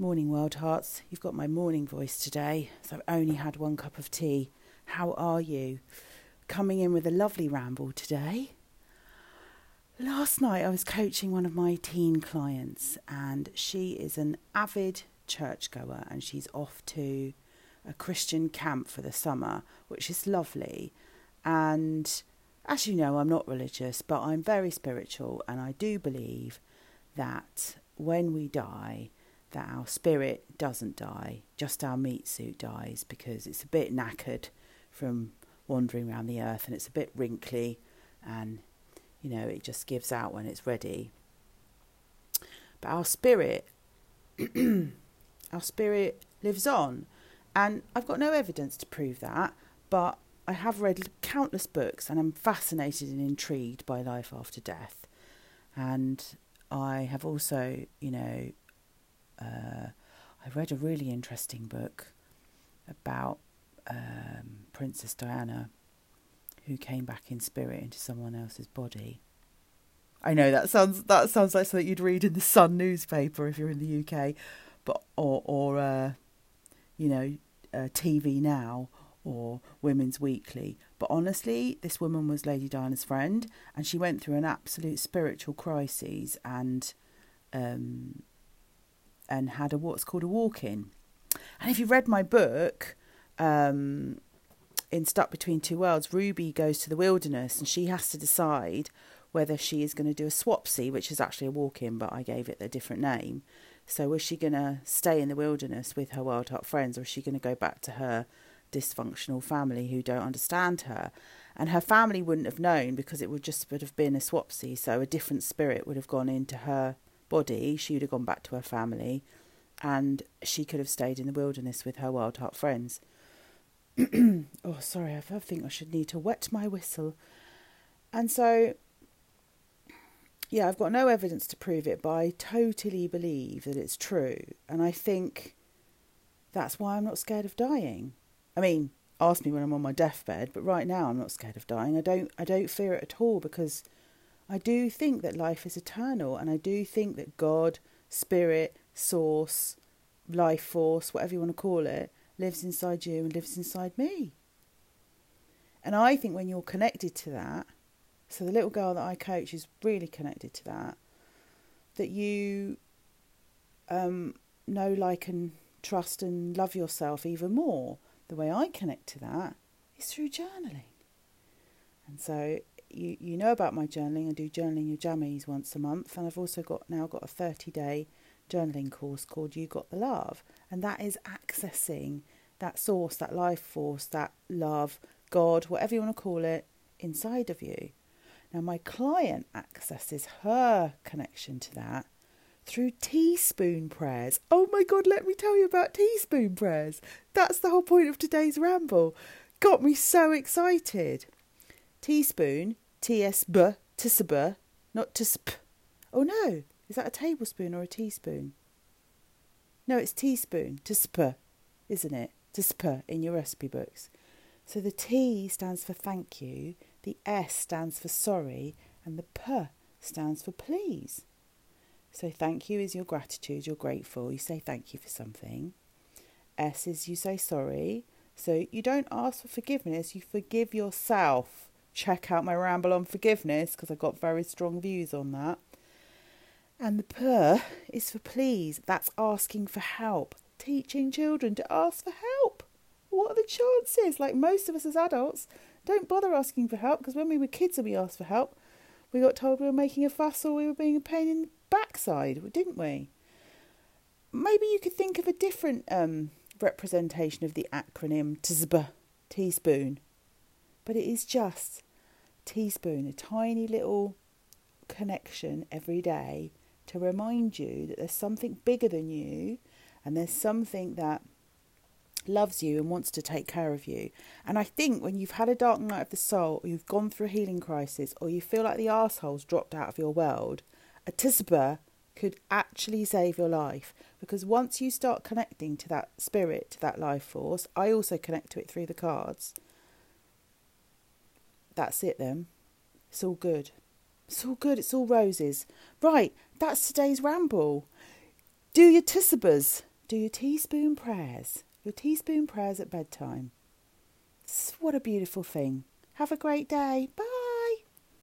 Morning, Wild Hearts. You've got my morning voice today, so I've only had one cup of tea. How are you? Coming in with a lovely ramble today. Last night I was coaching one of my teen clients, and she is an avid churchgoer and she's off to a Christian camp for the summer, which is lovely. And as you know, I'm not religious, but I'm very spiritual, and I do believe that when we die, that our spirit doesn't die, just our meat suit dies because it's a bit knackered from wandering around the earth and it's a bit wrinkly and you know it just gives out when it's ready. But our spirit our spirit lives on and I've got no evidence to prove that, but I have read countless books and I'm fascinated and intrigued by life after death. And I have also, you know, uh, I read a really interesting book about um, Princess Diana, who came back in spirit into someone else's body. I know that sounds that sounds like something you'd read in the Sun newspaper if you're in the UK, but or or uh, you know uh, TV Now or Women's Weekly. But honestly, this woman was Lady Diana's friend, and she went through an absolute spiritual crisis and um, and had a what's called a walk in. And if you read my book, um, in Stuck Between Two Worlds, Ruby goes to the wilderness and she has to decide whether she is going to do a swapsy, which is actually a walk in, but I gave it a different name. So, is she going to stay in the wilderness with her wild heart friends, or is she going to go back to her dysfunctional family who don't understand her? And her family wouldn't have known because it would just would have been a swapsy, so a different spirit would have gone into her body, she would have gone back to her family and she could have stayed in the wilderness with her wild heart friends. oh, sorry, I think I should need to wet my whistle. And so, yeah, I've got no evidence to prove it, but I totally believe that it's true. And I think that's why I'm not scared of dying. I mean, ask me when I'm on my deathbed, but right now I'm not scared of dying. I don't I don't fear it at all because I do think that life is eternal, and I do think that God, Spirit, Source, Life Force, whatever you want to call it, lives inside you and lives inside me. And I think when you're connected to that, so the little girl that I coach is really connected to that, that you um, know, like, and trust and love yourself even more. The way I connect to that is through journaling. And so you, you know about my journaling. I do journaling your jammies once a month, and I've also got now got a 30 day journaling course called You Got the Love, and that is accessing that source, that life force, that love, God, whatever you want to call it, inside of you. Now, my client accesses her connection to that through teaspoon prayers. Oh my God, let me tell you about teaspoon prayers. That's the whole point of today's ramble. Got me so excited. Teaspoon, T-S-B, tisb, not tisp. Oh no, is that a tablespoon or a teaspoon? No, it's teaspoon, tisp, isn't it? Tisp in your recipe books. So the T stands for thank you, the S stands for sorry, and the P stands for please. So thank you is your gratitude, you're grateful, you say thank you for something. S is you say sorry. So you don't ask for forgiveness, you forgive yourself check out my ramble on forgiveness because I've got very strong views on that. And the purr is for please. That's asking for help. Teaching children to ask for help. What are the chances? Like most of us as adults, don't bother asking for help because when we were kids and we asked for help, we got told we were making a fuss or we were being a pain in the backside, didn't we? Maybe you could think of a different um, representation of the acronym TSB, teaspoon. But it is just teaspoon, a tiny little connection every day to remind you that there's something bigger than you and there's something that loves you and wants to take care of you. And I think when you've had a dark night of the soul, or you've gone through a healing crisis, or you feel like the arsehole's dropped out of your world, a tisba could actually save your life. Because once you start connecting to that spirit, to that life force, I also connect to it through the cards that's it then. It's all good. It's all good. It's all roses. Right, that's today's ramble. Do your tissabers. Do your teaspoon prayers, your teaspoon prayers at bedtime. What a beautiful thing. Have a great day. Bye.